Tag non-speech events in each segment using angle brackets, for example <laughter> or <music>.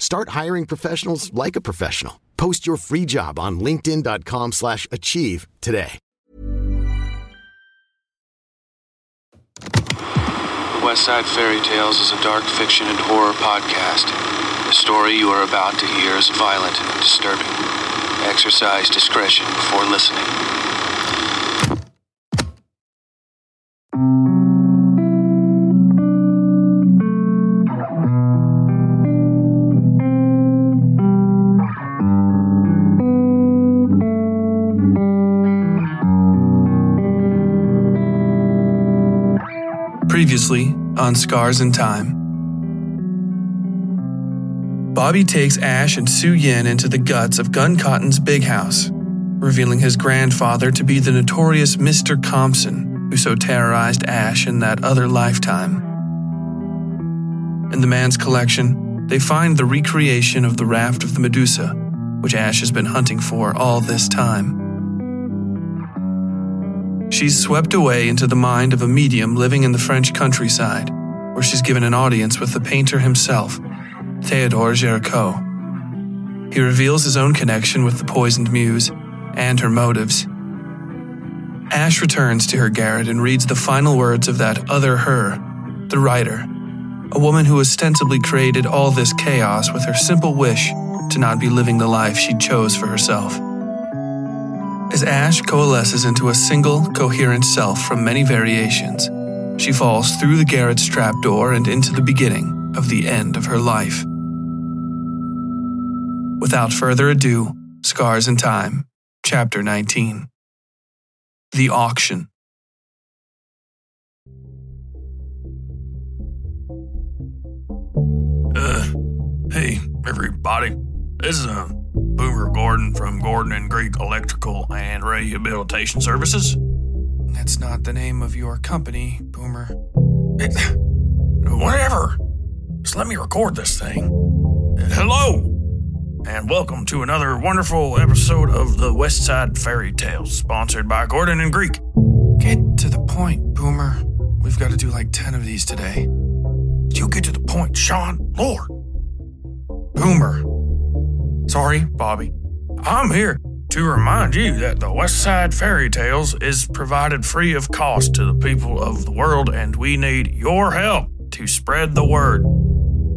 Start hiring professionals like a professional. Post your free job on linkedin.com/achieve slash achieve today. West Side Fairy Tales is a dark fiction and horror podcast. The story you are about to hear is violent and disturbing. Exercise discretion before listening. Previously on Scars in Time. Bobby takes Ash and Su Yin into the guts of Gun Cotton's big house, revealing his grandfather to be the notorious Mr. Compson who so terrorized Ash in that other lifetime. In the man's collection, they find the recreation of the raft of the Medusa, which Ash has been hunting for all this time. She's swept away into the mind of a medium living in the French countryside, where she's given an audience with the painter himself, Theodore Géricault. He reveals his own connection with the poisoned muse and her motives. Ash returns to her garret and reads the final words of that other her, the writer, a woman who ostensibly created all this chaos with her simple wish to not be living the life she chose for herself. As Ash coalesces into a single, coherent self from many variations, she falls through the garret's trapdoor and into the beginning of the end of her life. Without further ado, Scars in Time, Chapter 19 The Auction. Uh, hey, everybody. This is uh, Boomer Gordon from Gordon and Greek Electrical and Rehabilitation Services. That's not the name of your company, Boomer. It, <clears throat> whatever. Just let me record this thing. Hello, and welcome to another wonderful episode of the West Side Fairy Tales, sponsored by Gordon and Greek. Get to the point, Boomer. We've got to do like 10 of these today. You get to the point, Sean. Lord. Boomer. Sorry, Bobby. I'm here to remind you that the West Side Fairy Tales is provided free of cost to the people of the world, and we need your help to spread the word.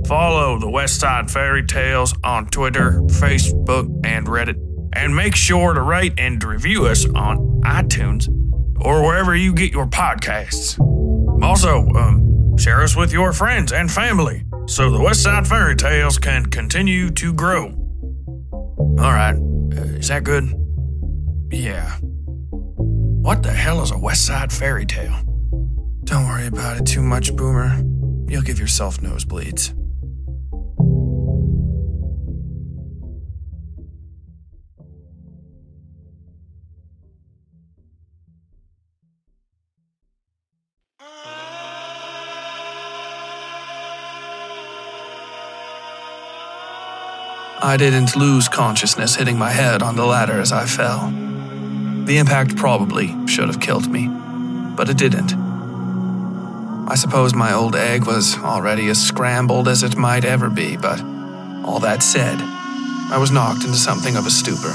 Follow the West Side Fairy Tales on Twitter, Facebook, and Reddit, and make sure to rate and review us on iTunes or wherever you get your podcasts. Also, um, share us with your friends and family so the West Side Fairy Tales can continue to grow. All right, uh, is that good? Yeah. What the hell is a West Side Fairy Tale? Don't worry about it too much, Boomer. You'll give yourself nosebleeds. I didn't lose consciousness hitting my head on the ladder as I fell. The impact probably should have killed me, but it didn't. I suppose my old egg was already as scrambled as it might ever be, but all that said, I was knocked into something of a stupor.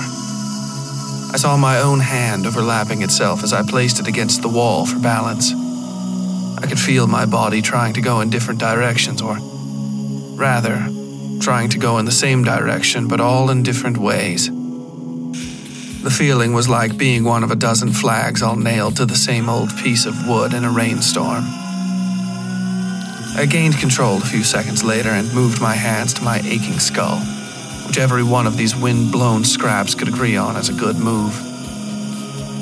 I saw my own hand overlapping itself as I placed it against the wall for balance. I could feel my body trying to go in different directions, or rather, trying to go in the same direction, but all in different ways. The feeling was like being one of a dozen flags all nailed to the same old piece of wood in a rainstorm. I gained control a few seconds later and moved my hands to my aching skull, which every one of these wind blown scraps could agree on as a good move.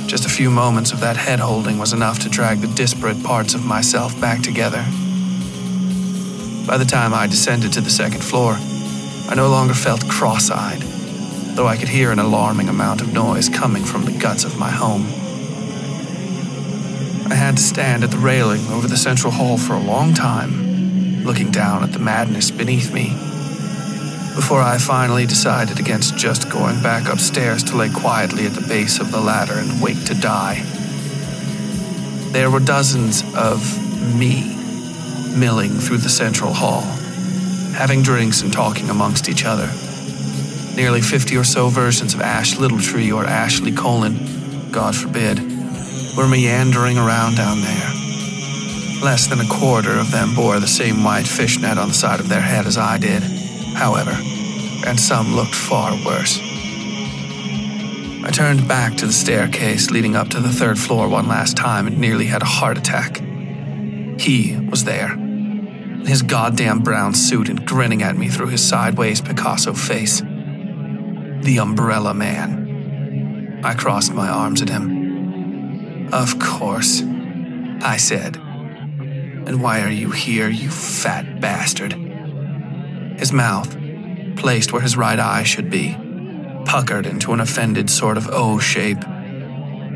Just a few moments of that head holding was enough to drag the disparate parts of myself back together. By the time I descended to the second floor, I no longer felt cross eyed, though I could hear an alarming amount of noise coming from the guts of my home. I had to stand at the railing over the central hall for a long time, looking down at the madness beneath me, before I finally decided against just going back upstairs to lay quietly at the base of the ladder and wait to die. There were dozens of me milling through the central hall, having drinks and talking amongst each other. Nearly 50 or so versions of Ash Littletree or Ashley Colon, God forbid, were meandering around down there. Less than a quarter of them bore the same white fishnet on the side of their head as I did, however, and some looked far worse. I turned back to the staircase leading up to the third floor one last time and nearly had a heart attack. He was there, his goddamn brown suit and grinning at me through his sideways Picasso face. The Umbrella Man. I crossed my arms at him. Of course, I said. And why are you here, you fat bastard? His mouth, placed where his right eye should be, puckered into an offended sort of O shape.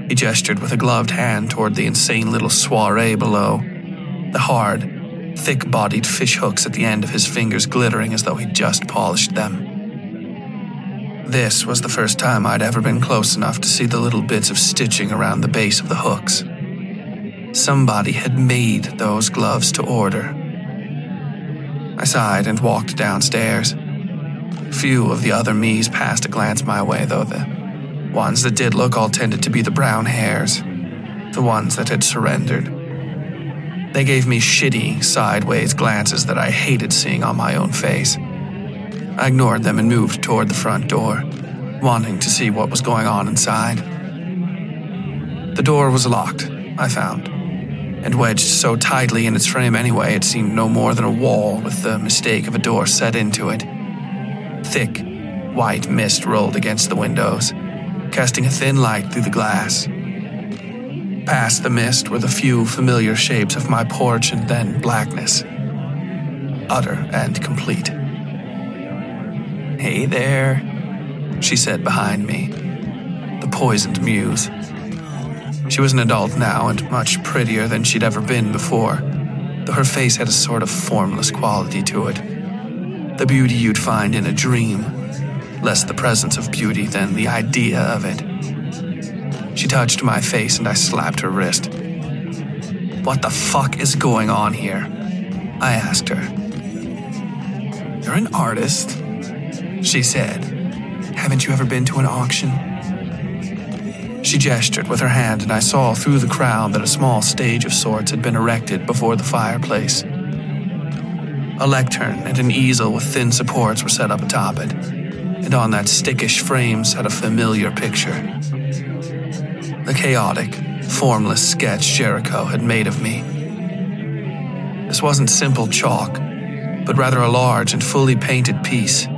He gestured with a gloved hand toward the insane little soiree below, the hard, thick bodied fish hooks at the end of his fingers glittering as though he'd just polished them. This was the first time I'd ever been close enough to see the little bits of stitching around the base of the hooks. Somebody had made those gloves to order. I sighed and walked downstairs. Few of the other me's passed a glance my way, though the ones that did look all tended to be the brown hairs, the ones that had surrendered. They gave me shitty, sideways glances that I hated seeing on my own face. I ignored them and moved toward the front door, wanting to see what was going on inside. The door was locked, I found, and wedged so tightly in its frame anyway it seemed no more than a wall with the mistake of a door set into it. Thick, white mist rolled against the windows, casting a thin light through the glass. Past the mist were the few familiar shapes of my porch and then blackness. Utter and complete. Hey there, she said behind me. The poisoned muse. She was an adult now and much prettier than she'd ever been before, though her face had a sort of formless quality to it the beauty you'd find in a dream, less the presence of beauty than the idea of it. She touched my face and I slapped her wrist. What the fuck is going on here? I asked her. You're an artist, she said. Haven't you ever been to an auction? She gestured with her hand, and I saw through the crowd that a small stage of sorts had been erected before the fireplace. A lectern and an easel with thin supports were set up atop it, and on that stickish frame sat a familiar picture. The chaotic, formless sketch Géricault had made of me. This wasn't simple chalk, but rather a large and fully painted piece.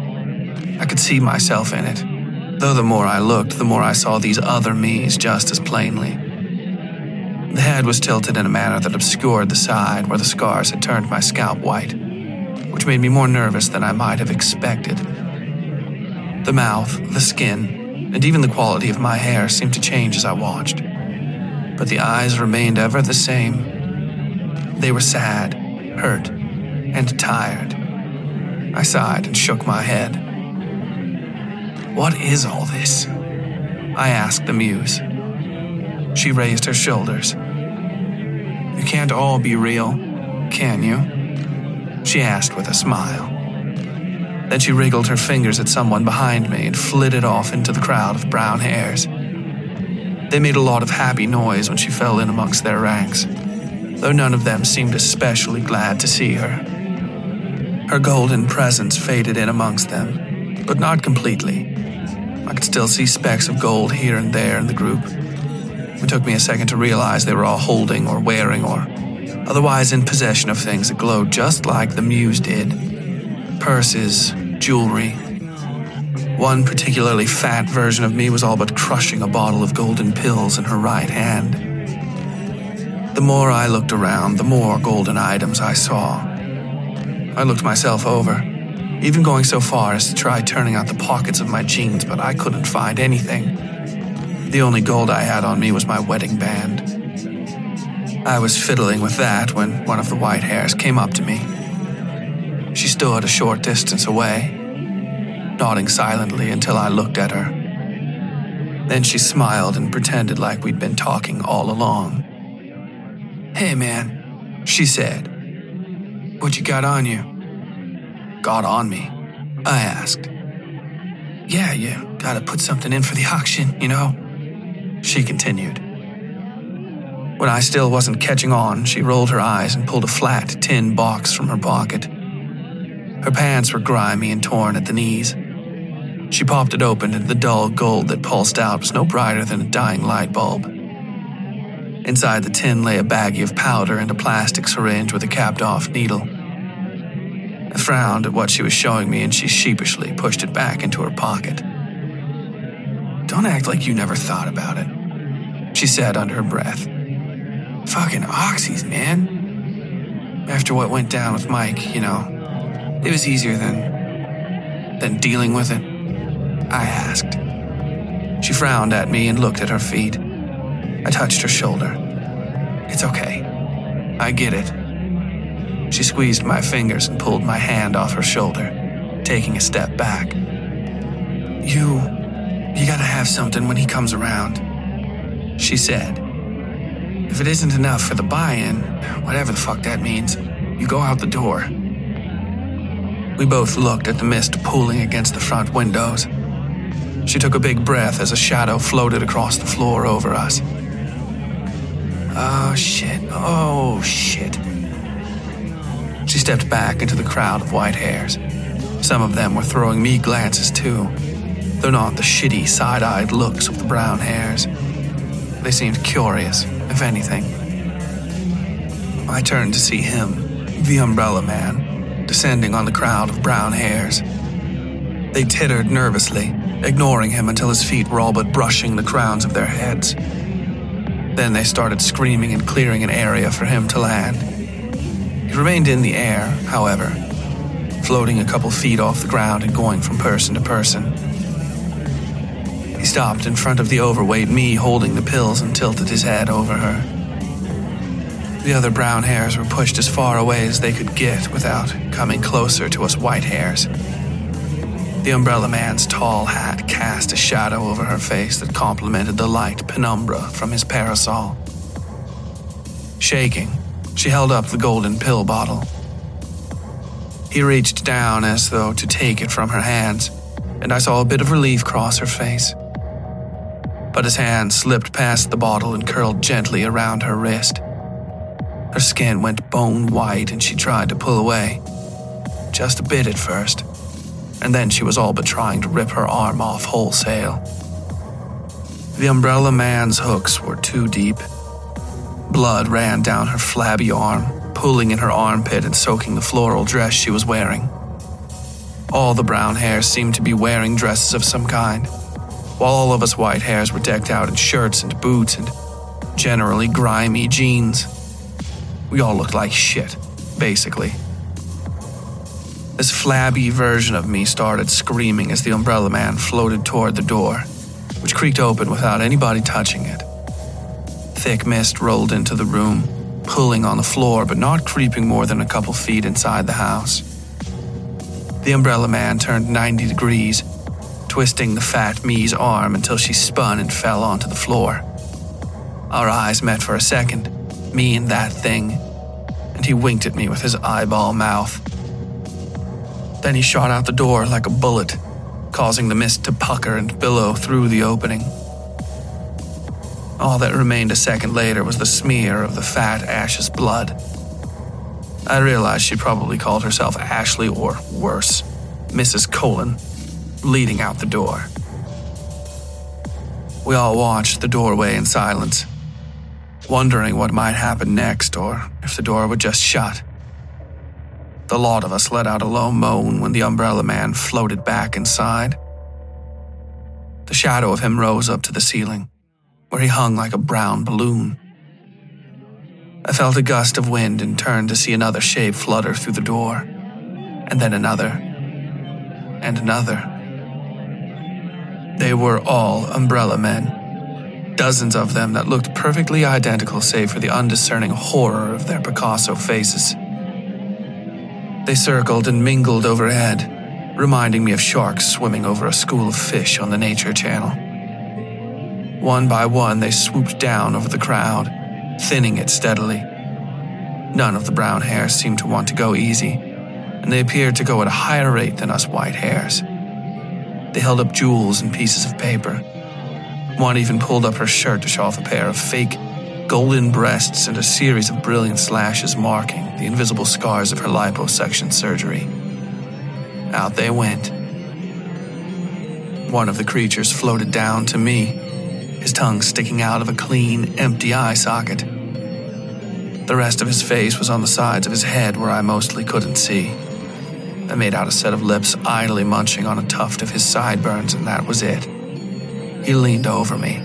I could see myself in it, though the more I looked, the more I saw these other me's just as plainly. The head was tilted in a manner that obscured the side where the scars had turned my scalp white which made me more nervous than I might have expected. The mouth, the skin, and even the quality of my hair seemed to change as I watched. But the eyes remained ever the same. They were sad, hurt, and tired. I sighed and shook my head. What is all this? I asked the muse. She raised her shoulders. You can't all be real, can you? she asked with a smile. Then she wriggled her fingers at someone behind me and flitted off into the crowd of brown hairs. They made a lot of happy noise when she fell in amongst their ranks, though none of them seemed especially glad to see her. Her golden presence faded in amongst them, but not completely. I could still see specks of gold here and there in the group. It took me a second to realize they were all holding or wearing or otherwise in possession of things that glowed just like the Muse did purses, jewelry. One particularly fat version of me was all but crushing a bottle of golden pills in her right hand. The more I looked around, the more golden items I saw. I looked myself over, even going so far as to try turning out the pockets of my jeans, but I couldn't find anything. The only gold I had on me was my wedding band. I was fiddling with that when one of the white hairs came up to me. She stood a short distance away, nodding silently until I looked at her. Then she smiled and pretended like we'd been talking all along. Hey, man, she said. What you got on you? Got on me? I asked. Yeah, you gotta put something in for the auction, you know? She continued. When I still wasn't catching on, she rolled her eyes and pulled a flat tin box from her pocket. Her pants were grimy and torn at the knees. She popped it open, and the dull gold that pulsed out was no brighter than a dying light bulb. Inside the tin lay a baggie of powder and a plastic syringe with a capped off needle. I frowned at what she was showing me, and she sheepishly pushed it back into her pocket. Don't act like you never thought about it, she said under her breath. Fucking oxys, man. After what went down with Mike, you know, it was easier than. than dealing with it? I asked. She frowned at me and looked at her feet. I touched her shoulder. It's okay. I get it. She squeezed my fingers and pulled my hand off her shoulder, taking a step back. You. you gotta have something when he comes around, she said. If it isn't enough for the buy in, whatever the fuck that means, you go out the door. We both looked at the mist pooling against the front windows. She took a big breath as a shadow floated across the floor over us. Oh shit, oh shit. She stepped back into the crowd of white hairs. Some of them were throwing me glances too, though not the shitty, side eyed looks of the brown hairs. They seemed curious, if anything. I turned to see him, the umbrella man, descending on the crowd of brown hairs. They tittered nervously, ignoring him until his feet were all but brushing the crowns of their heads. Then they started screaming and clearing an area for him to land. He remained in the air, however, floating a couple feet off the ground and going from person to person. He stopped in front of the overweight me holding the pills and tilted his head over her. The other brown hairs were pushed as far away as they could get without coming closer to us white hairs. The umbrella man's tall hat cast a shadow over her face that complemented the light penumbra from his parasol. Shaking, she held up the golden pill bottle. He reached down as though to take it from her hands, and I saw a bit of relief cross her face. But his hand slipped past the bottle and curled gently around her wrist. Her skin went bone white and she tried to pull away. Just a bit at first, and then she was all but trying to rip her arm off wholesale. The umbrella man's hooks were too deep. Blood ran down her flabby arm, pooling in her armpit and soaking the floral dress she was wearing. All the brown hairs seemed to be wearing dresses of some kind, while all of us white hairs were decked out in shirts and boots and generally grimy jeans. We all looked like shit, basically. This flabby version of me started screaming as the umbrella man floated toward the door, which creaked open without anybody touching it. Thick mist rolled into the room, pulling on the floor but not creeping more than a couple feet inside the house. The umbrella man turned 90 degrees, twisting the fat me's arm until she spun and fell onto the floor. Our eyes met for a second, me and that thing, and he winked at me with his eyeball mouth. Then he shot out the door like a bullet, causing the mist to pucker and billow through the opening. All that remained a second later was the smear of the fat Ash's blood. I realized she probably called herself Ashley or worse, Mrs. Colon, leading out the door. We all watched the doorway in silence wondering what might happen next or if the door would just shut. The lot of us let out a low moan when the umbrella man floated back inside. The shadow of him rose up to the ceiling, where he hung like a brown balloon. I felt a gust of wind and turned to see another shape flutter through the door, and then another, and another. They were all umbrella men, dozens of them that looked perfectly identical save for the undiscerning horror of their Picasso faces. They circled and mingled overhead, reminding me of sharks swimming over a school of fish on the Nature Channel. One by one, they swooped down over the crowd, thinning it steadily. None of the brown hairs seemed to want to go easy, and they appeared to go at a higher rate than us white hairs. They held up jewels and pieces of paper. One even pulled up her shirt to show off a pair of fake golden breasts and a series of brilliant slashes marking the invisible scars of her liposuction surgery. Out they went. One of the creatures floated down to me, his tongue sticking out of a clean, empty eye socket. The rest of his face was on the sides of his head where I mostly couldn't see. I made out a set of lips idly munching on a tuft of his sideburns, and that was it. He leaned over me.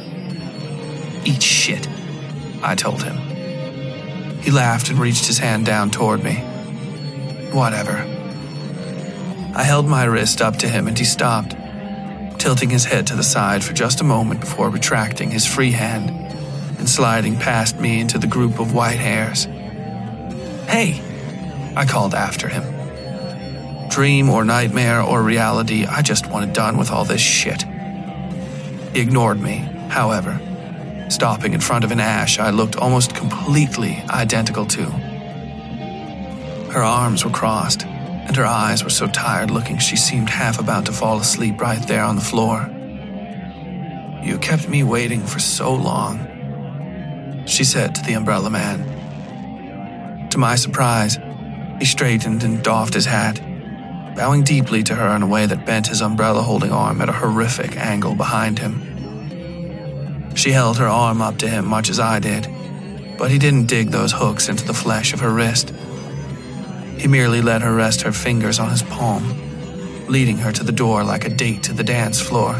Eat shit, I told him. He laughed and reached his hand down toward me. Whatever. I held my wrist up to him and he stopped, tilting his head to the side for just a moment before retracting his free hand and sliding past me into the group of white hairs. Hey, I called after him dream or nightmare or reality, I just wanted done with all this shit. He ignored me, however, stopping in front of an ash I looked almost completely identical to. Her arms were crossed, and her eyes were so tired looking she seemed half about to fall asleep right there on the floor. You kept me waiting for so long, she said to the umbrella man. To my surprise, he straightened and doffed his hat bowing deeply to her in a way that bent his umbrella holding arm at a horrific angle behind him. She held her arm up to him much as I did, but he didn't dig those hooks into the flesh of her wrist. He merely let her rest her fingers on his palm, leading her to the door like a date to the dance floor.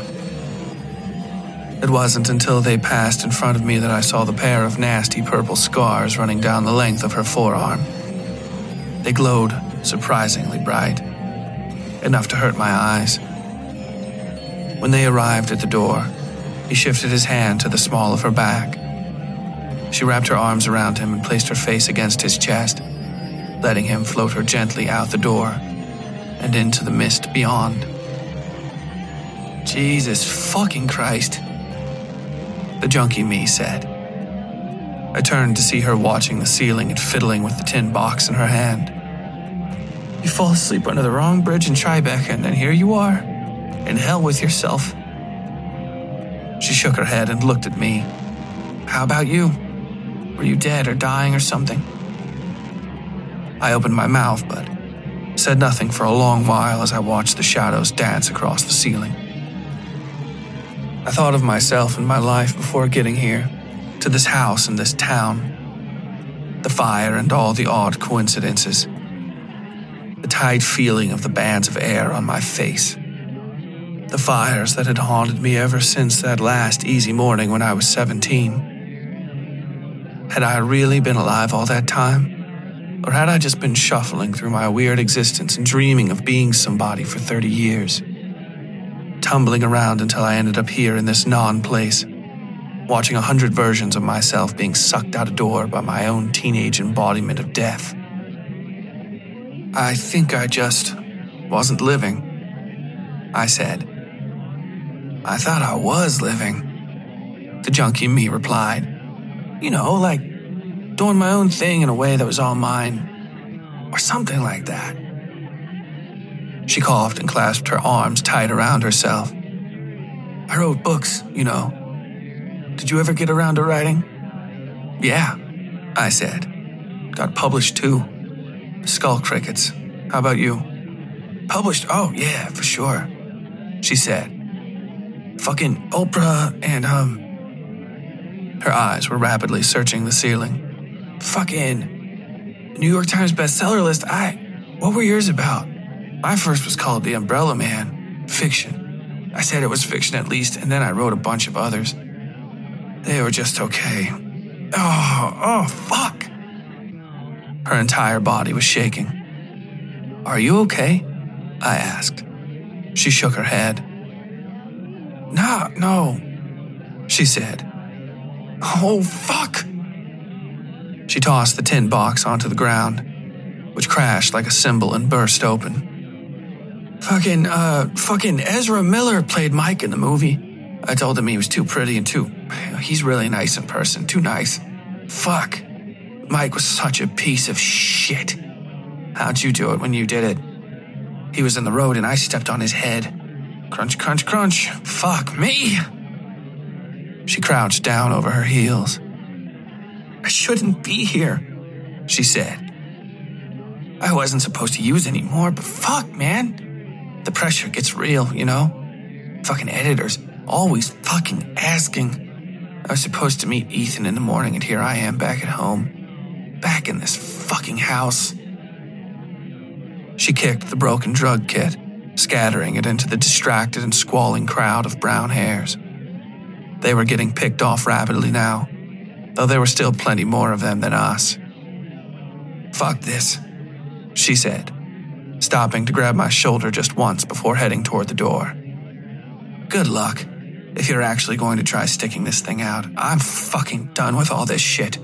It wasn't until they passed in front of me that I saw the pair of nasty purple scars running down the length of her forearm. They glowed surprisingly bright enough to hurt my eyes. When they arrived at the door, he shifted his hand to the small of her back. She wrapped her arms around him and placed her face against his chest, letting him float her gently out the door and into the mist beyond. Jesus fucking Christ, the junkie me said. I turned to see her watching the ceiling and fiddling with the tin box in her hand. You fall asleep under the wrong bridge in Tribeca, and then here you are, in hell with yourself. She shook her head and looked at me. How about you? Were you dead or dying or something? I opened my mouth, but said nothing for a long while as I watched the shadows dance across the ceiling. I thought of myself and my life before getting here, to this house and this town, the fire and all the odd coincidences the tight feeling of the bands of air on my face. The fires that had haunted me ever since that last easy morning when I was 17. Had I really been alive all that time? Or had I just been shuffling through my weird existence and dreaming of being somebody for 30 years? Tumbling around until I ended up here in this non place, watching a hundred versions of myself being sucked out a door by my own teenage embodiment of death. I think I just wasn't living, I said. I thought I was living, the junkie me replied. You know, like doing my own thing in a way that was all mine, or something like that. She coughed and clasped her arms tight around herself. I wrote books, you know. Did you ever get around to writing? Yeah, I said. Got published too. Skull crickets. How about you? Published? Oh, yeah, for sure. She said. Fucking Oprah and, um. Her eyes were rapidly searching the ceiling. Fucking New York Times bestseller list. I. What were yours about? My first was called The Umbrella Man. Fiction. I said it was fiction at least, and then I wrote a bunch of others. They were just okay. Oh, oh, fuck. Her entire body was shaking. Are you okay? I asked. She shook her head. No, no, she said. Oh, fuck. She tossed the tin box onto the ground, which crashed like a cymbal and burst open. Fucking, uh, fucking Ezra Miller played Mike in the movie. I told him he was too pretty and too. He's really nice in person, too nice. Fuck. Mike was such a piece of shit. How'd you do it when you did it? He was in the road and I stepped on his head. Crunch, crunch, crunch. Fuck me. She crouched down over her heels. I shouldn't be here, she said. I wasn't supposed to use anymore, but fuck, man. The pressure gets real, you know? Fucking editors always fucking asking. I was supposed to meet Ethan in the morning, and here I am back at home. Back in this fucking house. She kicked the broken drug kit, scattering it into the distracted and squalling crowd of brown hairs. They were getting picked off rapidly now, though there were still plenty more of them than us. Fuck this, she said, stopping to grab my shoulder just once before heading toward the door. Good luck. If you're actually going to try sticking this thing out, I'm fucking done with all this shit.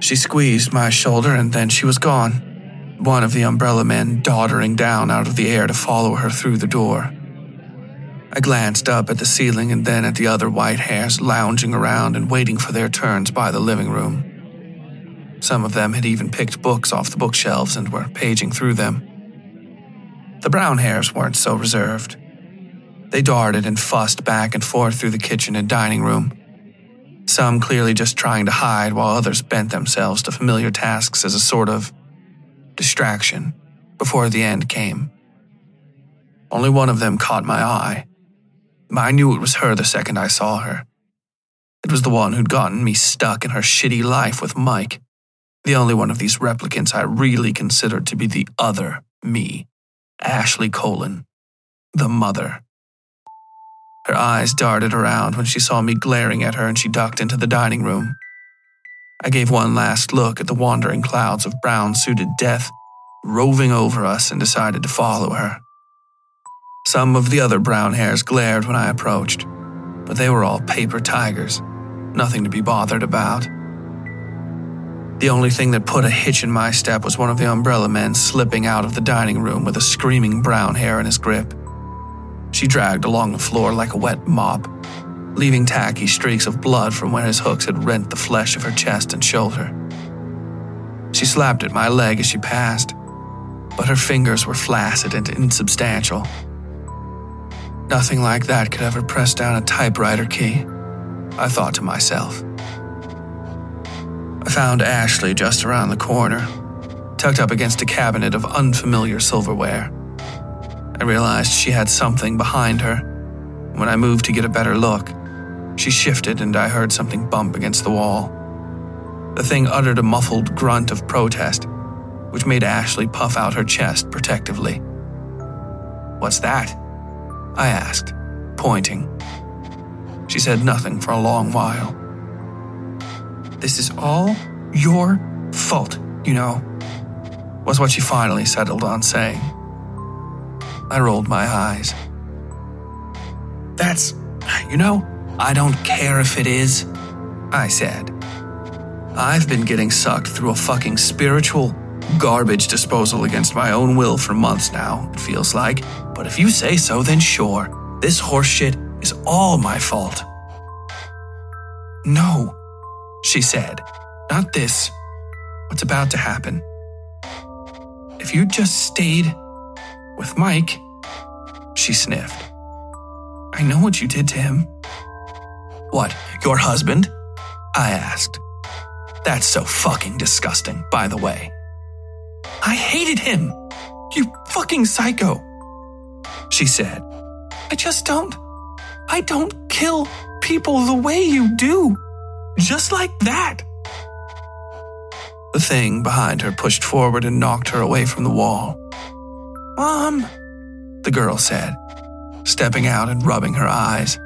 She squeezed my shoulder and then she was gone, one of the umbrella men doddering down out of the air to follow her through the door. I glanced up at the ceiling and then at the other white hairs lounging around and waiting for their turns by the living room. Some of them had even picked books off the bookshelves and were paging through them. The brown hairs weren't so reserved. They darted and fussed back and forth through the kitchen and dining room. Some clearly just trying to hide, while others bent themselves to familiar tasks as a sort of distraction before the end came. Only one of them caught my eye. I knew it was her the second I saw her. It was the one who'd gotten me stuck in her shitty life with Mike, the only one of these replicants I really considered to be the other me, Ashley Colin, the mother. Her eyes darted around when she saw me glaring at her and she ducked into the dining room. I gave one last look at the wandering clouds of brown suited death roving over us and decided to follow her. Some of the other brown hairs glared when I approached, but they were all paper tigers, nothing to be bothered about. The only thing that put a hitch in my step was one of the umbrella men slipping out of the dining room with a screaming brown hair in his grip. She dragged along the floor like a wet mop, leaving tacky streaks of blood from where his hooks had rent the flesh of her chest and shoulder. She slapped at my leg as she passed, but her fingers were flaccid and insubstantial. Nothing like that could ever press down a typewriter key, I thought to myself. I found Ashley just around the corner, tucked up against a cabinet of unfamiliar silverware. I realized she had something behind her. When I moved to get a better look, she shifted and I heard something bump against the wall. The thing uttered a muffled grunt of protest, which made Ashley puff out her chest protectively. What's that? I asked, pointing. She said nothing for a long while. This is all your fault, you know, was what she finally settled on saying. I rolled my eyes. That's, you know, I don't care if it is, I said. I've been getting sucked through a fucking spiritual garbage disposal against my own will for months now, it feels like. But if you say so, then sure. This horseshit is all my fault. No, she said. Not this. What's about to happen. If you'd just stayed with Mike, she sniffed. I know what you did to him. What, your husband? I asked. That's so fucking disgusting, by the way. I hated him. You fucking psycho. She said, I just don't. I don't kill people the way you do. Just like that. The thing behind her pushed forward and knocked her away from the wall. Mom, the girl said, stepping out and rubbing her eyes.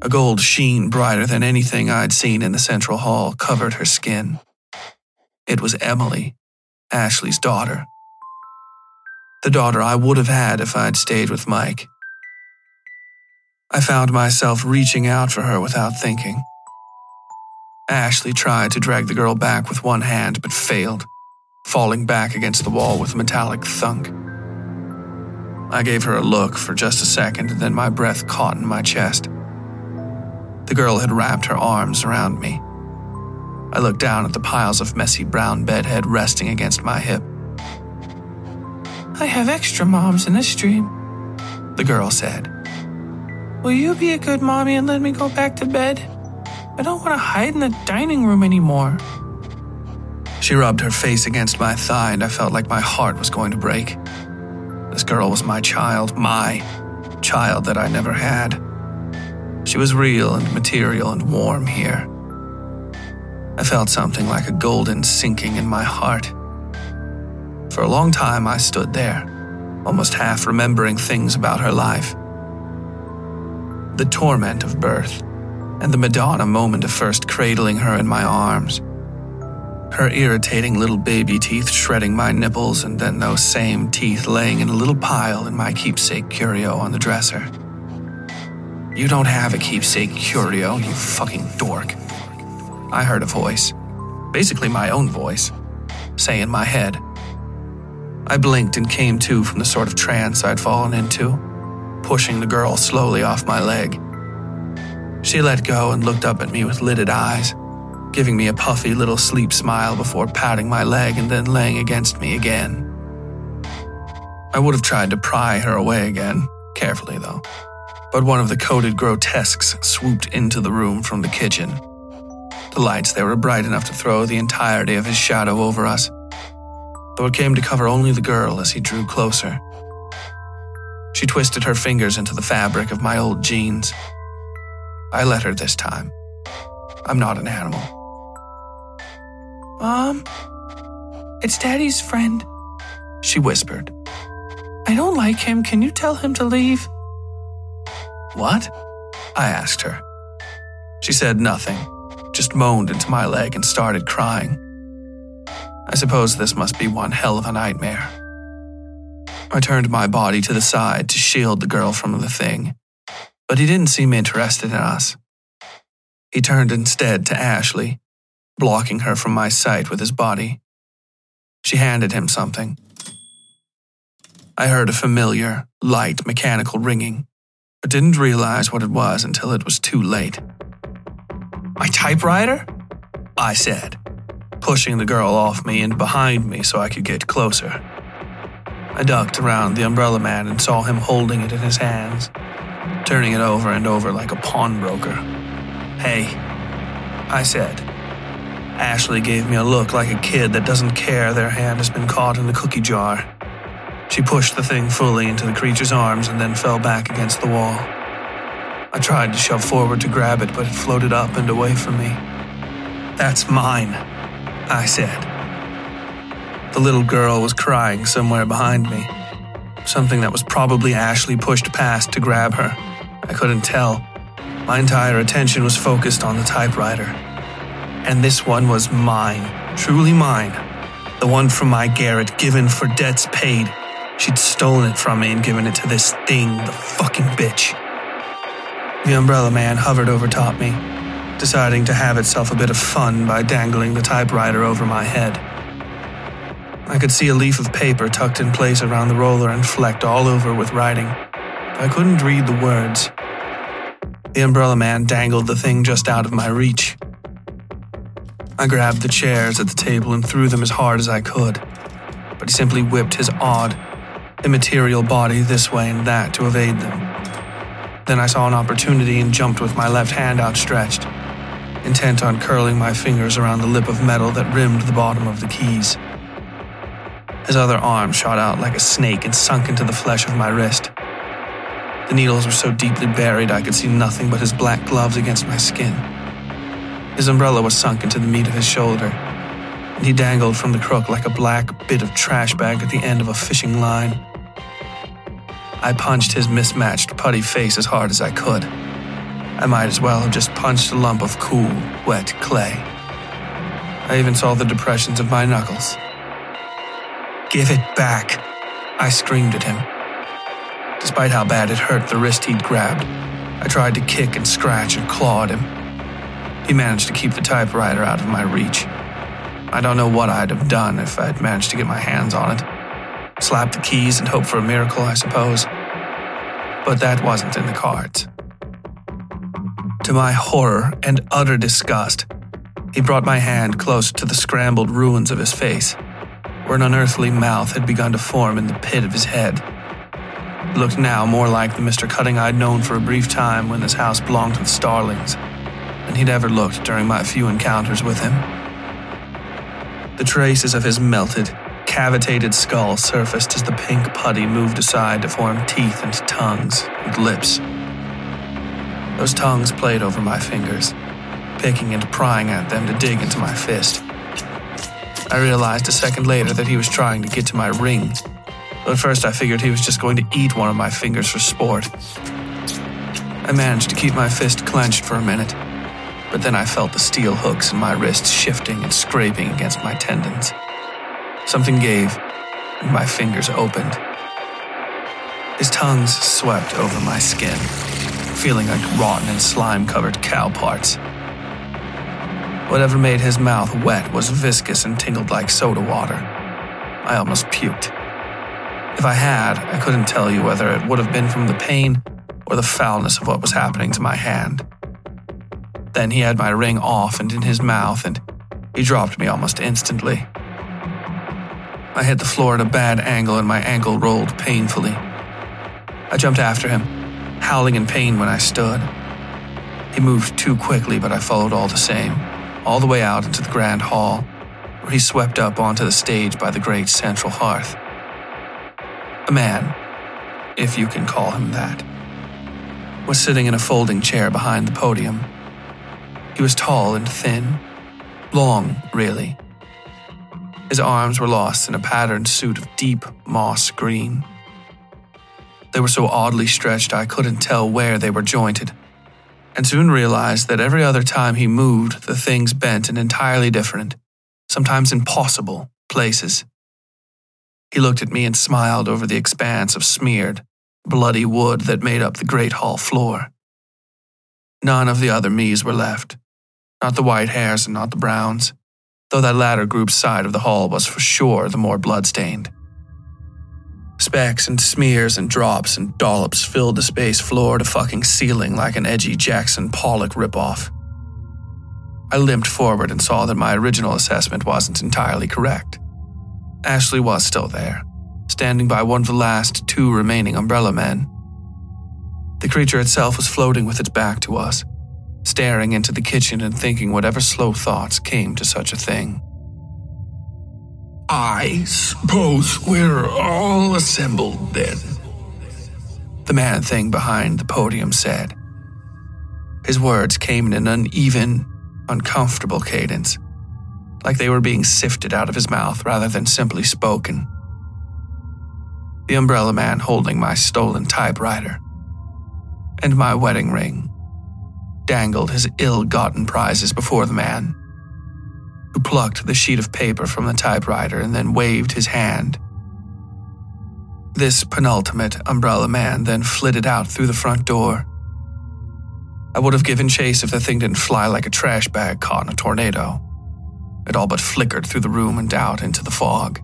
A gold sheen brighter than anything I'd seen in the central hall covered her skin. It was Emily, Ashley's daughter. The daughter I would have had if I'd stayed with Mike. I found myself reaching out for her without thinking. Ashley tried to drag the girl back with one hand but failed, falling back against the wall with a metallic thunk. I gave her a look for just a second, and then my breath caught in my chest. The girl had wrapped her arms around me. I looked down at the piles of messy brown bedhead resting against my hip. I have extra moms in this dream, the girl said. Will you be a good mommy and let me go back to bed? I don't want to hide in the dining room anymore. She rubbed her face against my thigh, and I felt like my heart was going to break. This girl was my child, my child that I never had. She was real and material and warm here. I felt something like a golden sinking in my heart. For a long time, I stood there, almost half remembering things about her life. The torment of birth, and the Madonna moment of first cradling her in my arms. Her irritating little baby teeth shredding my nipples, and then those same teeth laying in a little pile in my keepsake curio on the dresser. You don't have a keepsake curio, you fucking dork. I heard a voice, basically my own voice, say in my head. I blinked and came to from the sort of trance I'd fallen into, pushing the girl slowly off my leg. She let go and looked up at me with lidded eyes, giving me a puffy little sleep smile before patting my leg and then laying against me again. I would have tried to pry her away again, carefully though, but one of the coated grotesques swooped into the room from the kitchen the lights there were bright enough to throw the entirety of his shadow over us, though it came to cover only the girl as he drew closer. She twisted her fingers into the fabric of my old jeans. I let her this time. I'm not an animal. Mom, it's Daddy's friend, she whispered. I don't like him. Can you tell him to leave? What? I asked her. She said nothing, just moaned into my leg and started crying. I suppose this must be one hell of a nightmare. I turned my body to the side to shield the girl from the thing, but he didn't seem interested in us. He turned instead to Ashley, blocking her from my sight with his body. She handed him something. I heard a familiar, light mechanical ringing, but didn't realize what it was until it was too late. My typewriter? I said, pushing the girl off me and behind me so I could get closer. I ducked around the umbrella man and saw him holding it in his hands, turning it over and over like a pawnbroker. Hey, I said. Ashley gave me a look like a kid that doesn't care their hand has been caught in the cookie jar. She pushed the thing fully into the creature's arms and then fell back against the wall. I tried to shove forward to grab it, but it floated up and away from me. That's mine, I said. The little girl was crying somewhere behind me. Something that was probably Ashley pushed past to grab her. I couldn't tell. My entire attention was focused on the typewriter. And this one was mine, truly mine. The one from my garret, given for debts paid. She'd stolen it from me and given it to this thing, the fucking bitch. The umbrella man hovered over top me, deciding to have itself a bit of fun by dangling the typewriter over my head. I could see a leaf of paper tucked in place around the roller and flecked all over with writing. I couldn't read the words. The umbrella man dangled the thing just out of my reach. I grabbed the chairs at the table and threw them as hard as I could, but he simply whipped his odd, immaterial body this way and that to evade them. Then I saw an opportunity and jumped with my left hand outstretched, intent on curling my fingers around the lip of metal that rimmed the bottom of the keys. His other arm shot out like a snake and sunk into the flesh of my wrist. The needles were so deeply buried I could see nothing but his black gloves against my skin. His umbrella was sunk into the meat of his shoulder, and he dangled from the crook like a black bit of trash bag at the end of a fishing line. I punched his mismatched putty face as hard as I could. I might as well have just punched a lump of cool, wet clay. I even saw the depressions of my knuckles. Give it back, I screamed at him. Despite how bad it hurt the wrist he'd grabbed, I tried to kick and scratch and claw at him. He managed to keep the typewriter out of my reach. I don't know what I'd have done if I'd managed to get my hands on it. Slap the keys and hope for a miracle, I suppose. But that wasn't in the cards. To my horror and utter disgust, he brought my hand close to the scrambled ruins of his face, where an unearthly mouth had begun to form in the pit of his head. It looked now more like the Mr. Cutting I'd known for a brief time when this house belonged to the Starlings than he'd ever looked during my few encounters with him. The traces of his melted, cavitated skull surfaced as the pink putty moved aside to form teeth and tongues and lips. Those tongues played over my fingers, picking and prying at them to dig into my fist. I realized a second later that he was trying to get to my ring but at first I figured he was just going to eat one of my fingers for sport. I managed to keep my fist clenched for a minute, but then I felt the steel hooks in my wrists shifting and scraping against my tendons. Something gave, and my fingers opened. His tongues swept over my skin, feeling like rotten and slime covered cow parts. Whatever made his mouth wet was viscous and tingled like soda water. I almost puked. If I had, I couldn't tell you whether it would have been from the pain or the foulness of what was happening to my hand. Then he had my ring off and in his mouth, and he dropped me almost instantly. I hit the floor at a bad angle and my ankle rolled painfully. I jumped after him, howling in pain when I stood. He moved too quickly, but I followed all the same, all the way out into the grand hall, where he swept up onto the stage by the great central hearth. A man, if you can call him that, was sitting in a folding chair behind the podium. He was tall and thin, long, really. His arms were lost in a patterned suit of deep moss green. They were so oddly stretched I couldn't tell where they were jointed, and soon realized that every other time he moved, the things bent in entirely different, sometimes impossible, places. He looked at me and smiled over the expanse of smeared, bloody wood that made up the great hall floor. None of the other me's were left. Not the white hairs and not the browns, though that latter group's side of the hall was for sure the more bloodstained. Specks and smears and drops and dollops filled the space floor to fucking ceiling like an edgy Jackson Pollock ripoff. I limped forward and saw that my original assessment wasn't entirely correct. Ashley was still there, standing by one of the last two remaining umbrella men. The creature itself was floating with its back to us, staring into the kitchen and thinking whatever slow thoughts came to such a thing. I suppose we're all assembled then, the man thing behind the podium said. His words came in an uneven, uncomfortable cadence like they were being sifted out of his mouth rather than simply spoken. The umbrella man holding my stolen typewriter and my wedding ring dangled his ill gotten prizes before the man, who plucked the sheet of paper from the typewriter and then waved his hand. This penultimate umbrella man then flitted out through the front door. I would have given chase if the thing didn't fly like a trash bag caught in a tornado. It all but flickered through the room and out into the fog.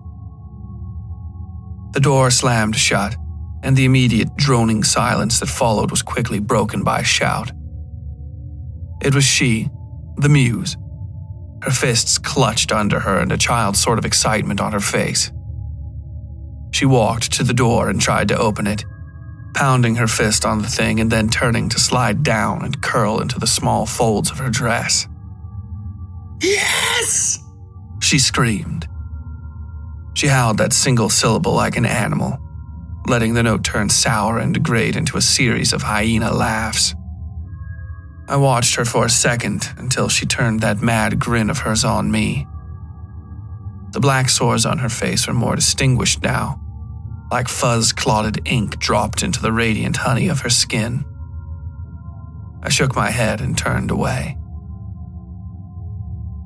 The door slammed shut, and the immediate droning silence that followed was quickly broken by a shout. It was she, the muse, her fists clutched under her and a child's sort of excitement on her face. She walked to the door and tried to open it, pounding her fist on the thing and then turning to slide down and curl into the small folds of her dress. Yes! She screamed. She howled that single syllable like an animal, letting the note turn sour and degrade into a series of hyena laughs. I watched her for a second until she turned that mad grin of hers on me. The black sores on her face were more distinguished now, like fuzz clotted ink dropped into the radiant honey of her skin. I shook my head and turned away.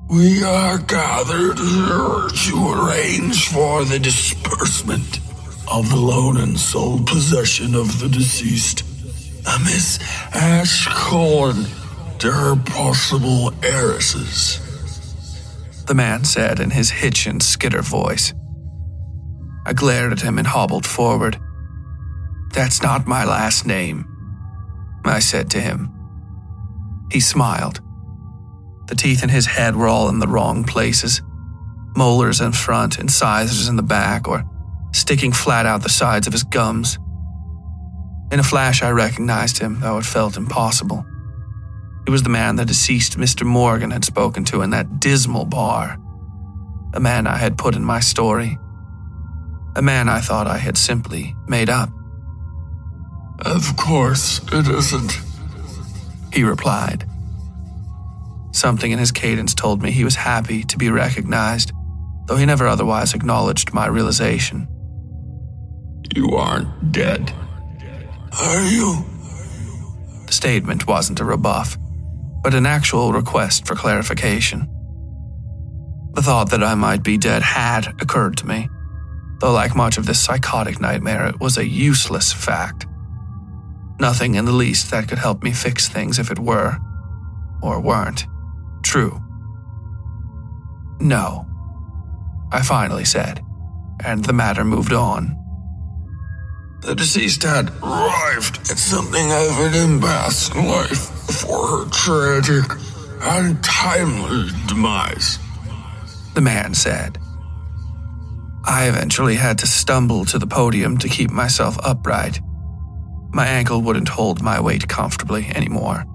We are gathered here to arrange for the disbursement of the lone and sole possession of the deceased, a Miss Ash Cullen, to her possible heiresses. The man said in his hitch and skitter voice. I glared at him and hobbled forward. That's not my last name, I said to him. He smiled. The teeth in his head were all in the wrong places molars in front, incisors in the back, or sticking flat out the sides of his gums. In a flash, I recognized him, though it felt impossible. He was the man the deceased Mr. Morgan had spoken to in that dismal bar. A man I had put in my story. A man I thought I had simply made up. Of course it isn't, he replied. Something in his cadence told me he was happy to be recognized, though he never otherwise acknowledged my realization. You aren't dead, are you? The statement wasn't a rebuff, but an actual request for clarification. The thought that I might be dead had occurred to me, though, like much of this psychotic nightmare, it was a useless fact. Nothing in the least that could help me fix things if it were, or weren't, true. No, I finally said, and the matter moved on. The deceased had arrived at something of an impasse in life before her tragic and timely demise. The man said. I eventually had to stumble to the podium to keep myself upright. My ankle wouldn't hold my weight comfortably anymore,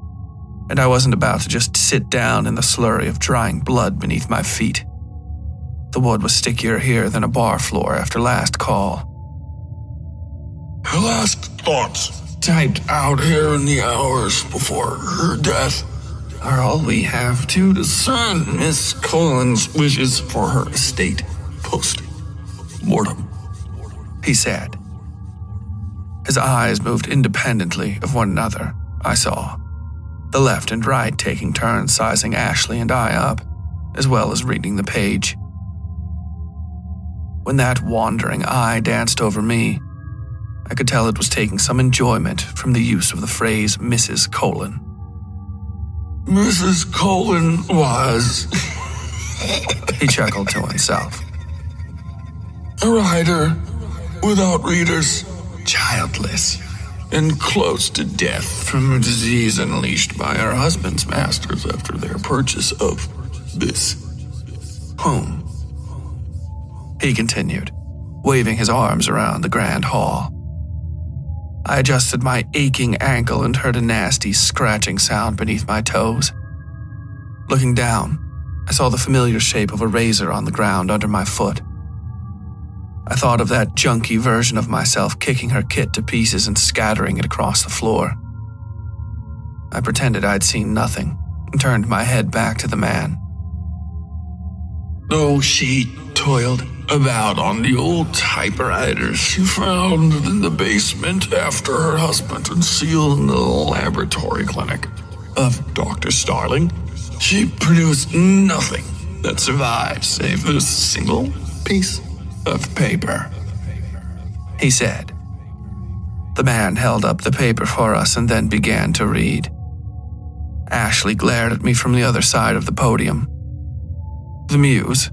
and I wasn't about to just sit down in the slurry of drying blood beneath my feet. The wood was stickier here than a bar floor after last call. Her last thoughts, typed out here in the hours before her death, are all we have to discern Miss Cullen's wishes for her estate post mortem. He said. His eyes moved independently of one another, I saw. The left and right taking turns sizing Ashley and I up, as well as reading the page. When that wandering eye danced over me, I could tell it was taking some enjoyment from the use of the phrase Mrs. Cullen. Mrs. Cullen was. he chuckled to himself. A writer without readers, childless, and close to death from a disease unleashed by her husband's masters after their purchase of this home. He continued, waving his arms around the grand hall. I adjusted my aching ankle and heard a nasty scratching sound beneath my toes. Looking down, I saw the familiar shape of a razor on the ground under my foot. I thought of that junky version of myself kicking her kit to pieces and scattering it across the floor. I pretended I'd seen nothing and turned my head back to the man. Though she toiled about on the old typewriter she found in the basement after her husband had sealed in the laboratory clinic of Dr. Starling, she produced nothing that survived save this single piece of paper. He said. The man held up the paper for us and then began to read. Ashley glared at me from the other side of the podium. The muse,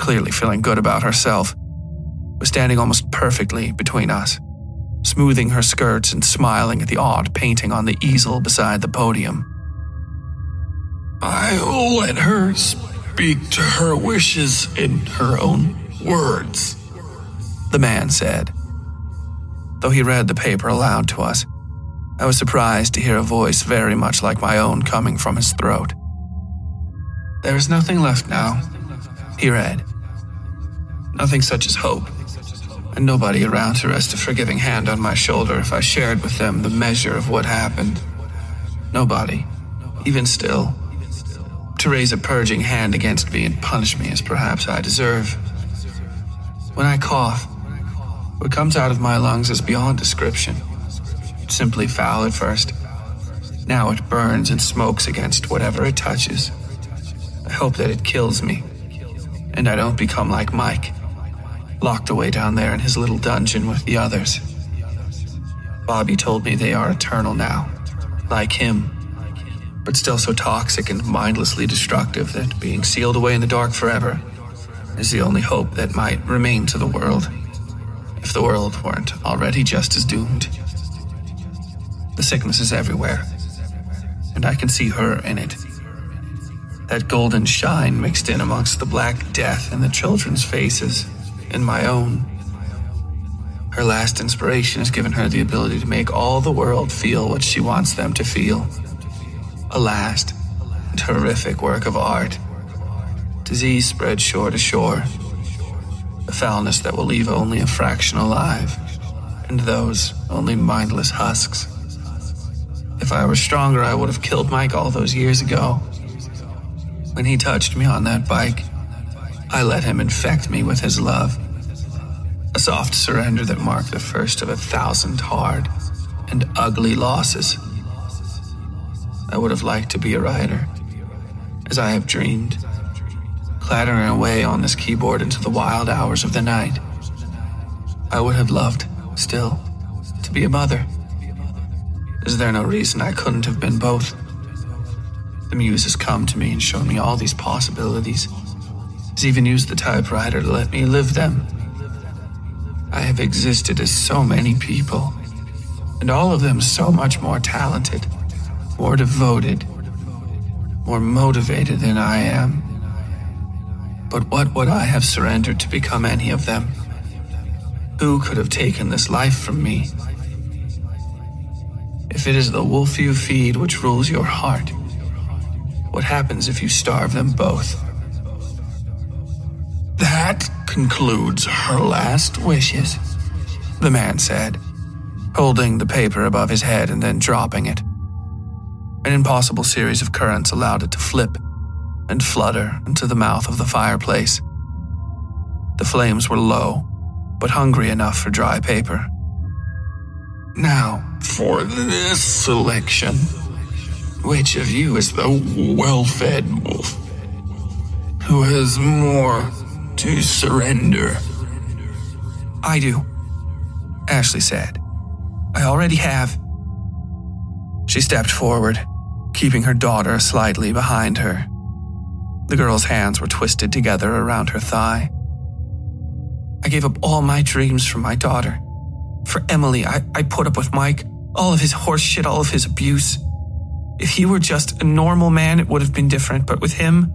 clearly feeling good about herself, was standing almost perfectly between us, smoothing her skirts and smiling at the odd painting on the easel beside the podium. I'll let her speak to her wishes in her own words, the man said. Though he read the paper aloud to us, I was surprised to hear a voice very much like my own coming from his throat. There is nothing left now, he read. Nothing such as hope, and nobody around to rest a forgiving hand on my shoulder if I shared with them the measure of what happened. Nobody, even still, to raise a purging hand against me and punish me as perhaps I deserve. When I cough, what comes out of my lungs is beyond description. It's simply foul at first. Now it burns and smokes against whatever it touches. I hope that it kills me, and I don't become like Mike. Locked away down there in his little dungeon with the others. Bobby told me they are eternal now, like him, but still so toxic and mindlessly destructive that being sealed away in the dark forever is the only hope that might remain to the world, if the world weren't already just as doomed. The sickness is everywhere, and I can see her in it. That golden shine mixed in amongst the black death in the children's faces and my own. Her last inspiration has given her the ability to make all the world feel what she wants them to feel. A last and horrific work of art. Disease spread shore to shore. A foulness that will leave only a fraction alive, and those only mindless husks. If I were stronger, I would have killed Mike all those years ago. When he touched me on that bike, I let him infect me with his love. A soft surrender that marked the first of a thousand hard and ugly losses. I would have liked to be a writer, as I have dreamed, clattering away on this keyboard into the wild hours of the night. I would have loved, still, to be a mother. Is there no reason I couldn't have been both? The muse has come to me and shown me all these possibilities. Even used the typewriter to let me live them. I have existed as so many people, and all of them so much more talented, more devoted, more motivated than I am. But what would I have surrendered to become any of them? Who could have taken this life from me? If it is the wolf you feed which rules your heart, what happens if you starve them both? That concludes her last wishes, the man said, holding the paper above his head and then dropping it. An impossible series of currents allowed it to flip and flutter into the mouth of the fireplace. The flames were low, but hungry enough for dry paper. Now, for this selection, which of you is the well fed wolf? Who has more to surrender? I do, Ashley said. I already have. She stepped forward, keeping her daughter slightly behind her. The girl's hands were twisted together around her thigh. I gave up all my dreams for my daughter. For Emily, I, I put up with Mike, all of his horse shit, all of his abuse. If he were just a normal man, it would have been different, but with him,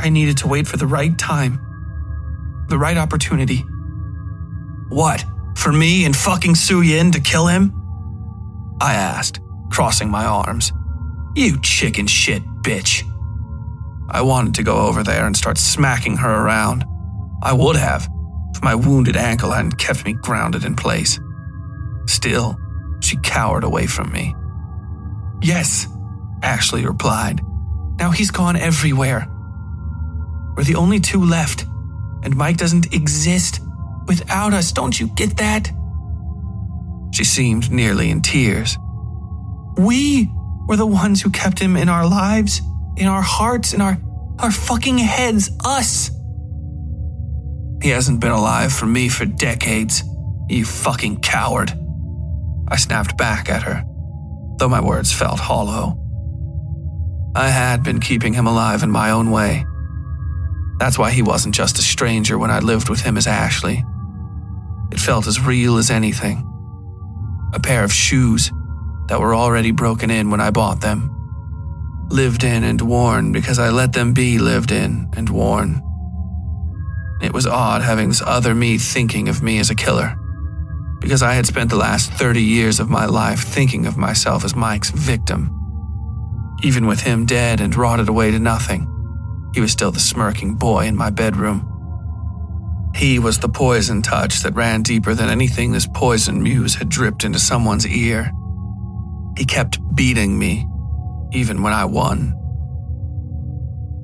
I needed to wait for the right time, the right opportunity. What? For me and fucking Su Yin to kill him? I asked, crossing my arms. You chicken shit bitch. I wanted to go over there and start smacking her around. I would have, if my wounded ankle hadn't kept me grounded in place. Still, she cowered away from me. Yes, Ashley replied. Now he's gone everywhere. We're the only two left, and Mike doesn't exist without us. Don't you get that? She seemed nearly in tears. We were the ones who kept him in our lives, in our hearts, in our, our fucking heads. Us. He hasn't been alive for me for decades, you fucking coward. I snapped back at her, though my words felt hollow. I had been keeping him alive in my own way. That's why he wasn't just a stranger when I lived with him as Ashley. It felt as real as anything. A pair of shoes that were already broken in when I bought them. Lived in and worn because I let them be lived in and worn. It was odd having this other me thinking of me as a killer because I had spent the last 30 years of my life thinking of myself as Mike's victim. Even with him dead and rotted away to nothing, he was still the smirking boy in my bedroom. He was the poison touch that ran deeper than anything this poison muse had dripped into someone's ear. He kept beating me, even when I won.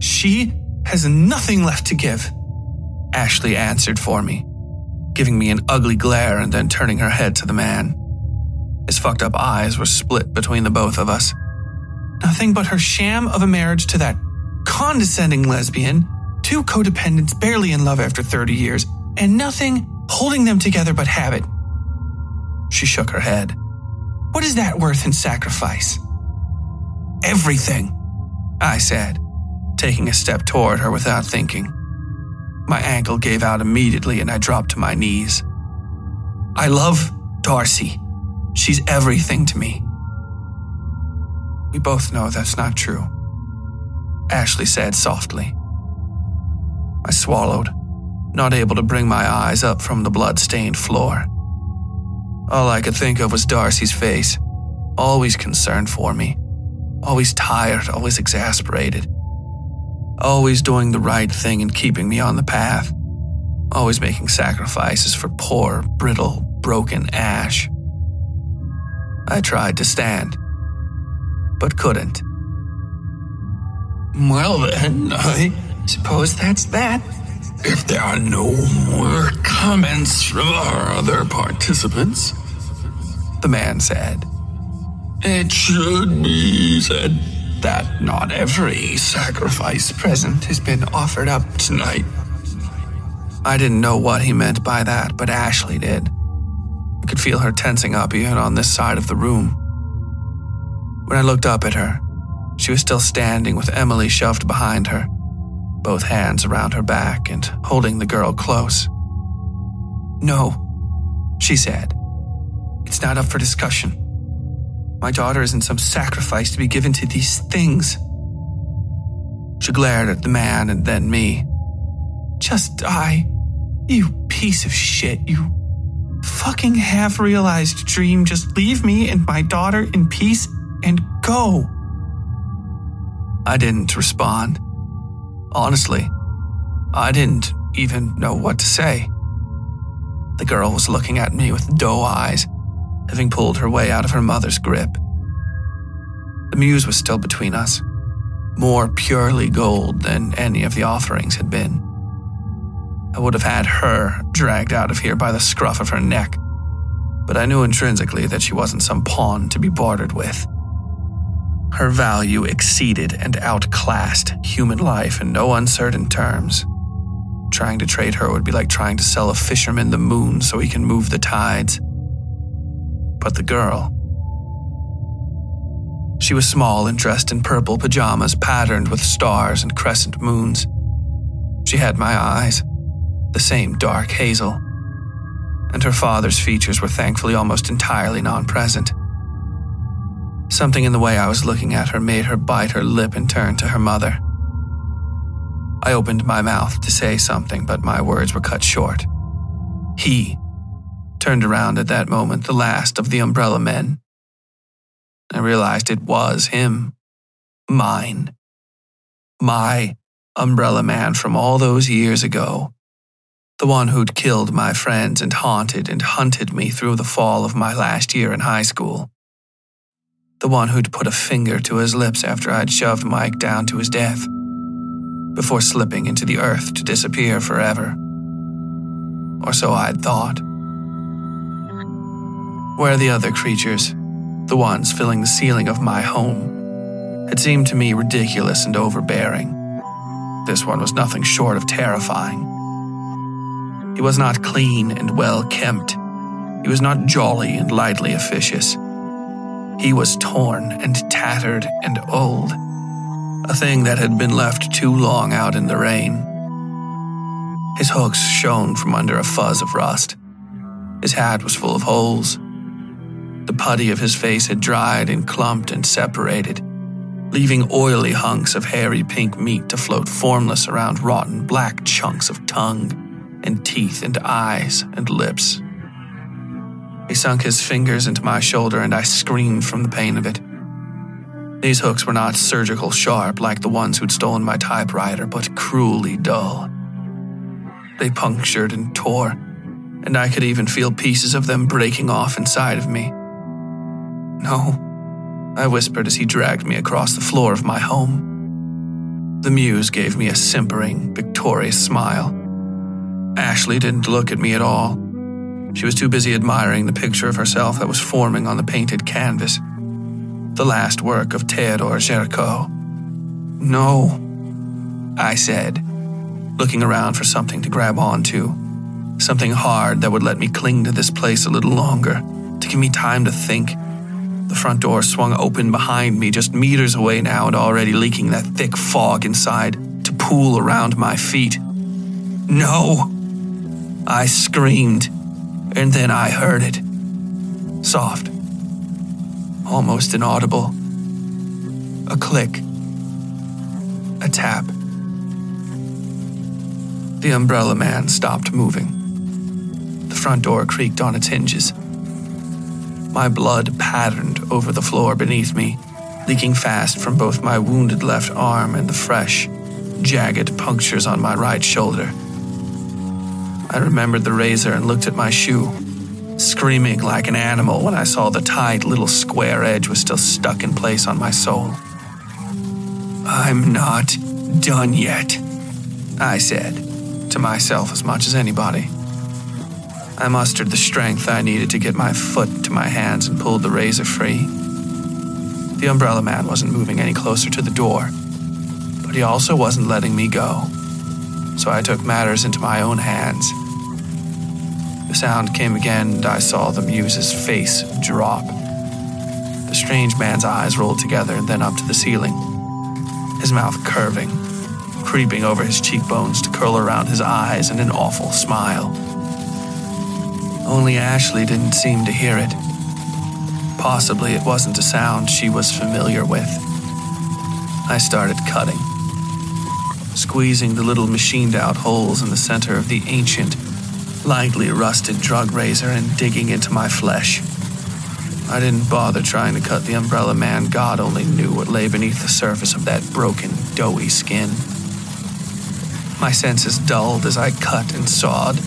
She has nothing left to give, Ashley answered for me giving me an ugly glare and then turning her head to the man. His fucked up eyes were split between the both of us. Nothing but her sham of a marriage to that condescending lesbian, two codependents barely in love after 30 years, and nothing holding them together but habit. She shook her head. What is that worth in sacrifice? Everything, I said, taking a step toward her without thinking. My ankle gave out immediately and I dropped to my knees. I love Darcy. She's everything to me. We both know that's not true, Ashley said softly. I swallowed, not able to bring my eyes up from the blood-stained floor. All I could think of was Darcy's face, always concerned for me, always tired, always exasperated, always doing the right thing and keeping me on the path, always making sacrifices for poor, brittle, broken Ash. I tried to stand, but couldn't. Well, then, I suppose that's that. If there are no more comments from our other participants, the man said, it should be said that not every sacrifice present has been offered up tonight. I didn't know what he meant by that, but Ashley did. I could feel her tensing up even on this side of the room. When I looked up at her, she was still standing with Emily shoved behind her, both hands around her back and holding the girl close. No, she said. It's not up for discussion. My daughter isn't some sacrifice to be given to these things. She glared at the man and then me. Just die, you piece of shit, you fucking half realized dream. Just leave me and my daughter in peace and go. I didn't respond. Honestly, I didn't even know what to say. The girl was looking at me with doe eyes, having pulled her way out of her mother's grip. The muse was still between us, more purely gold than any of the offerings had been. I would have had her dragged out of here by the scruff of her neck, but I knew intrinsically that she wasn't some pawn to be bartered with. Her value exceeded and outclassed human life in no uncertain terms. Trying to trade her would be like trying to sell a fisherman the moon so he can move the tides. But the girl. She was small and dressed in purple pajamas patterned with stars and crescent moons. She had my eyes the same dark hazel. And her father's features were thankfully almost entirely non present. Something in the way I was looking at her made her bite her lip and turn to her mother. I opened my mouth to say something, but my words were cut short. He turned around at that moment, the last of the umbrella men. I realized it was him. Mine. My umbrella man from all those years ago the one who'd killed my friends and haunted and hunted me through the fall of my last year in high school. The one who'd put a finger to his lips after I'd shoved Mike down to his death, before slipping into the earth to disappear forever. Or so I'd thought. Where the other creatures, the ones filling the ceiling of my home, had seemed to me ridiculous and overbearing. This one was nothing short of terrifying. He was not clean and well kempt. He was not jolly and lightly officious. He was torn and tattered and old, a thing that had been left too long out in the rain. His hooks shone from under a fuzz of rust. His hat was full of holes. The putty of his face had dried and clumped and separated, leaving oily hunks of hairy pink meat to float formless around rotten black chunks of tongue and teeth and eyes and lips. He sunk his fingers into my shoulder and I screamed from the pain of it. These hooks were not surgical sharp like the ones who'd stolen my typewriter, but cruelly dull. They punctured and tore, and I could even feel pieces of them breaking off inside of me. No, I whispered as he dragged me across the floor of my home. The muse gave me a simpering, victorious smile. Ashley didn't look at me at all. She was too busy admiring the picture of herself that was forming on the painted canvas. The last work of Theodore Géricault. No, I said, looking around for something to grab onto. Something hard that would let me cling to this place a little longer, to give me time to think. The front door swung open behind me, just meters away now, and already leaking that thick fog inside to pool around my feet. No! I screamed, and then I heard it. Soft, almost inaudible. A click, a tap. The umbrella man stopped moving. The front door creaked on its hinges. My blood patterned over the floor beneath me, leaking fast from both my wounded left arm and the fresh, jagged punctures on my right shoulder. I remembered the razor and looked at my shoe, screaming like an animal when I saw the tight little square edge was still stuck in place on my sole. I'm not done yet, I said to myself as much as anybody. I mustered the strength I needed to get my foot to my hands and pulled the razor free. The umbrella man wasn't moving any closer to the door, but he also wasn't letting me go. So I took matters into my own hands. The sound came again, and I saw the muse's face drop. The strange man's eyes rolled together and then up to the ceiling, his mouth curving creeping over his cheekbones to curl around his eyes in an awful smile. Only Ashley didn't seem to hear it. Possibly it wasn't a sound she was familiar with. I started cutting, squeezing the little machined out holes in the center of the ancient, lightly rusted drug razor and digging into my flesh. I didn't bother trying to cut the umbrella man. God only knew what lay beneath the surface of that broken, doughy skin. My senses dulled as I cut and sawed,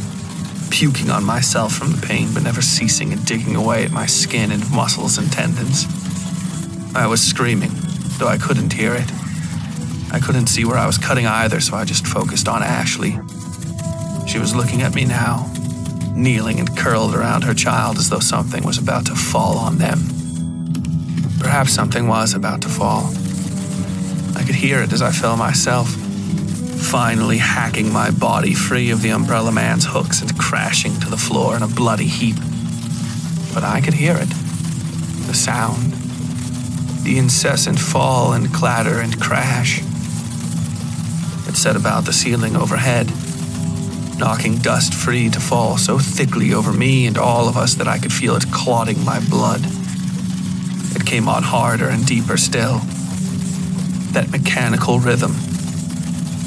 puking on myself from the pain but never ceasing and digging away at my skin and muscles and tendons. I was screaming, though I couldn't hear it. I couldn't see where I was cutting either, so I just focused on Ashley. She was looking at me now, kneeling and curled around her child as though something was about to fall on them. Perhaps something was about to fall. I could hear it as I fell myself finally hacking my body free of the umbrella man's hooks and crashing to the floor in a bloody heap. But I could hear it the sound, the incessant fall and clatter and crash. It set about the ceiling overhead, knocking dust free to fall so thickly over me and all of us that I could feel it clotting my blood. It came on harder and deeper still. That mechanical rhythm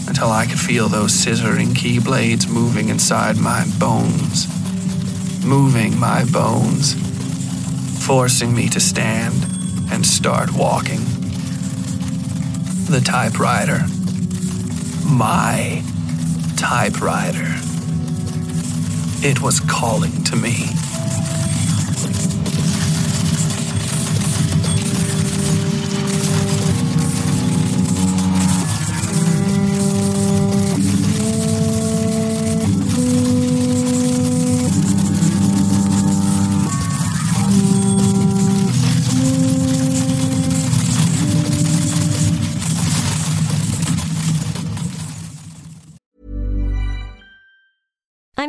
until I could feel those scissoring key blades moving inside my bones. Moving my bones, forcing me to stand and start walking. The typewriter. My typewriter. It was calling to me.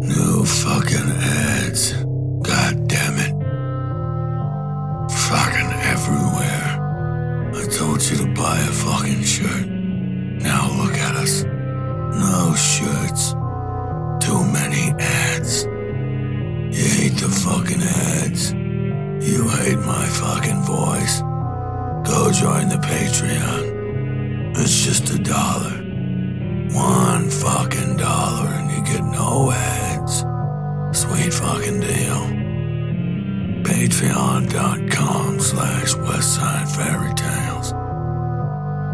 No fucking ads. God damn it. Fucking everywhere. I told you to buy a fucking shirt. Now look at us. No shirts. Too many ads. You hate the fucking ads. You hate my fucking voice. Go join the Patreon. It's just a dollar. One fucking dollar and you get no ads. Sweet fucking deal. Patreon.com slash Westside Fairy Tale.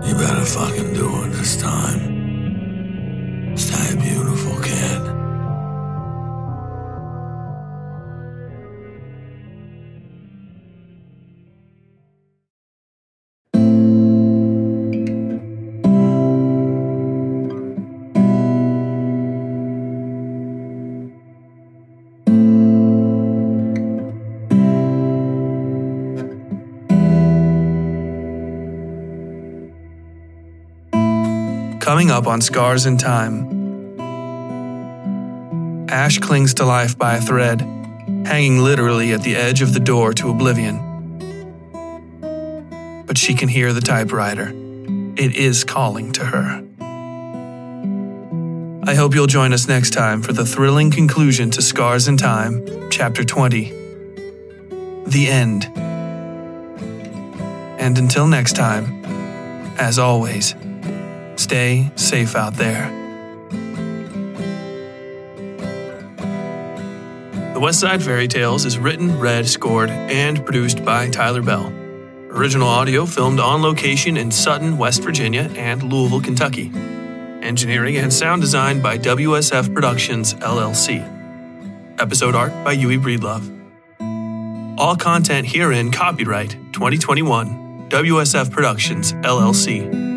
You better fucking do it this time. Stay beautiful, kid. Up on Scars in Time. Ash clings to life by a thread, hanging literally at the edge of the door to oblivion. But she can hear the typewriter. It is calling to her. I hope you'll join us next time for the thrilling conclusion to Scars in Time, Chapter 20 The End. And until next time, as always, stay safe out there. The West Side Fairy Tales is written, read, scored, and produced by Tyler Bell. Original audio filmed on location in Sutton, West Virginia, and Louisville, Kentucky. Engineering and sound design by WSF Productions, LLC. Episode art by Yui Breedlove. All content herein copyright 2021 WSF Productions, LLC.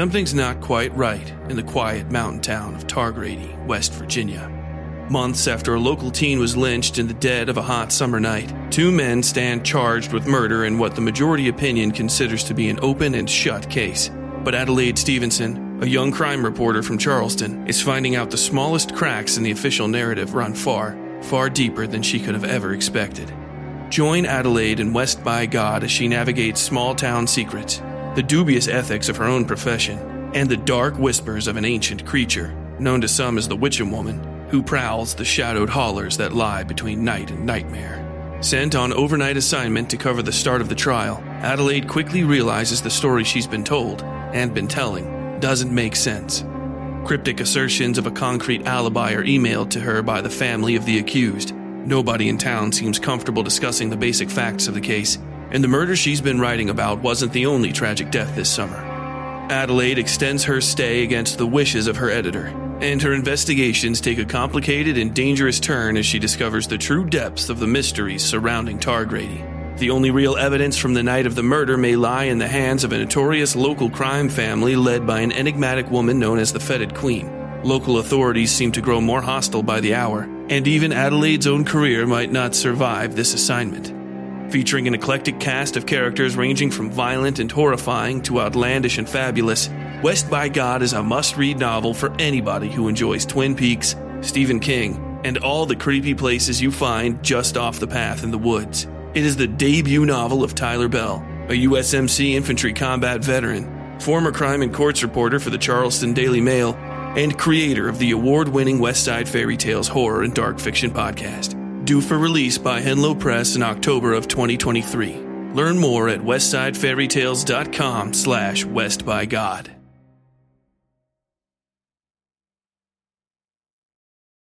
Something's not quite right in the quiet mountain town of Targrady, West Virginia. Months after a local teen was lynched in the dead of a hot summer night, two men stand charged with murder in what the majority opinion considers to be an open and shut case. But Adelaide Stevenson, a young crime reporter from Charleston, is finding out the smallest cracks in the official narrative run far, far deeper than she could have ever expected. Join Adelaide in West by God as she navigates small town secrets, the dubious ethics of her own profession, and the dark whispers of an ancient creature, known to some as the Witching Woman, who prowls the shadowed hollers that lie between night and nightmare. Sent on overnight assignment to cover the start of the trial, Adelaide quickly realizes the story she's been told and been telling doesn't make sense. Cryptic assertions of a concrete alibi are emailed to her by the family of the accused. Nobody in town seems comfortable discussing the basic facts of the case, and the murder she's been writing about wasn't the only tragic death this summer. Adelaide extends her stay against the wishes of her editor, and her investigations take a complicated and dangerous turn as she discovers the true depths of the mysteries surrounding Targrady. The only real evidence from the night of the murder may lie in the hands of a notorious local crime family led by an enigmatic woman known as the Fetid Queen. Local authorities seem to grow more hostile by the hour, and even Adelaide's own career might not survive this assignment. Featuring an eclectic cast of characters ranging from violent and horrifying to outlandish and fabulous, West by God is a must read novel for anybody who enjoys Twin Peaks, Stephen King, and all the creepy places you find just off the path in the woods. It is the debut novel of Tyler Bell, a USMC infantry combat veteran, former crime and courts reporter for the Charleston Daily Mail, and creator of the award winning West Side Fairy Tales horror and dark fiction podcast due for release by Henlow Press in October of 2023. Learn more at westsidefairytales.com slash westbygod.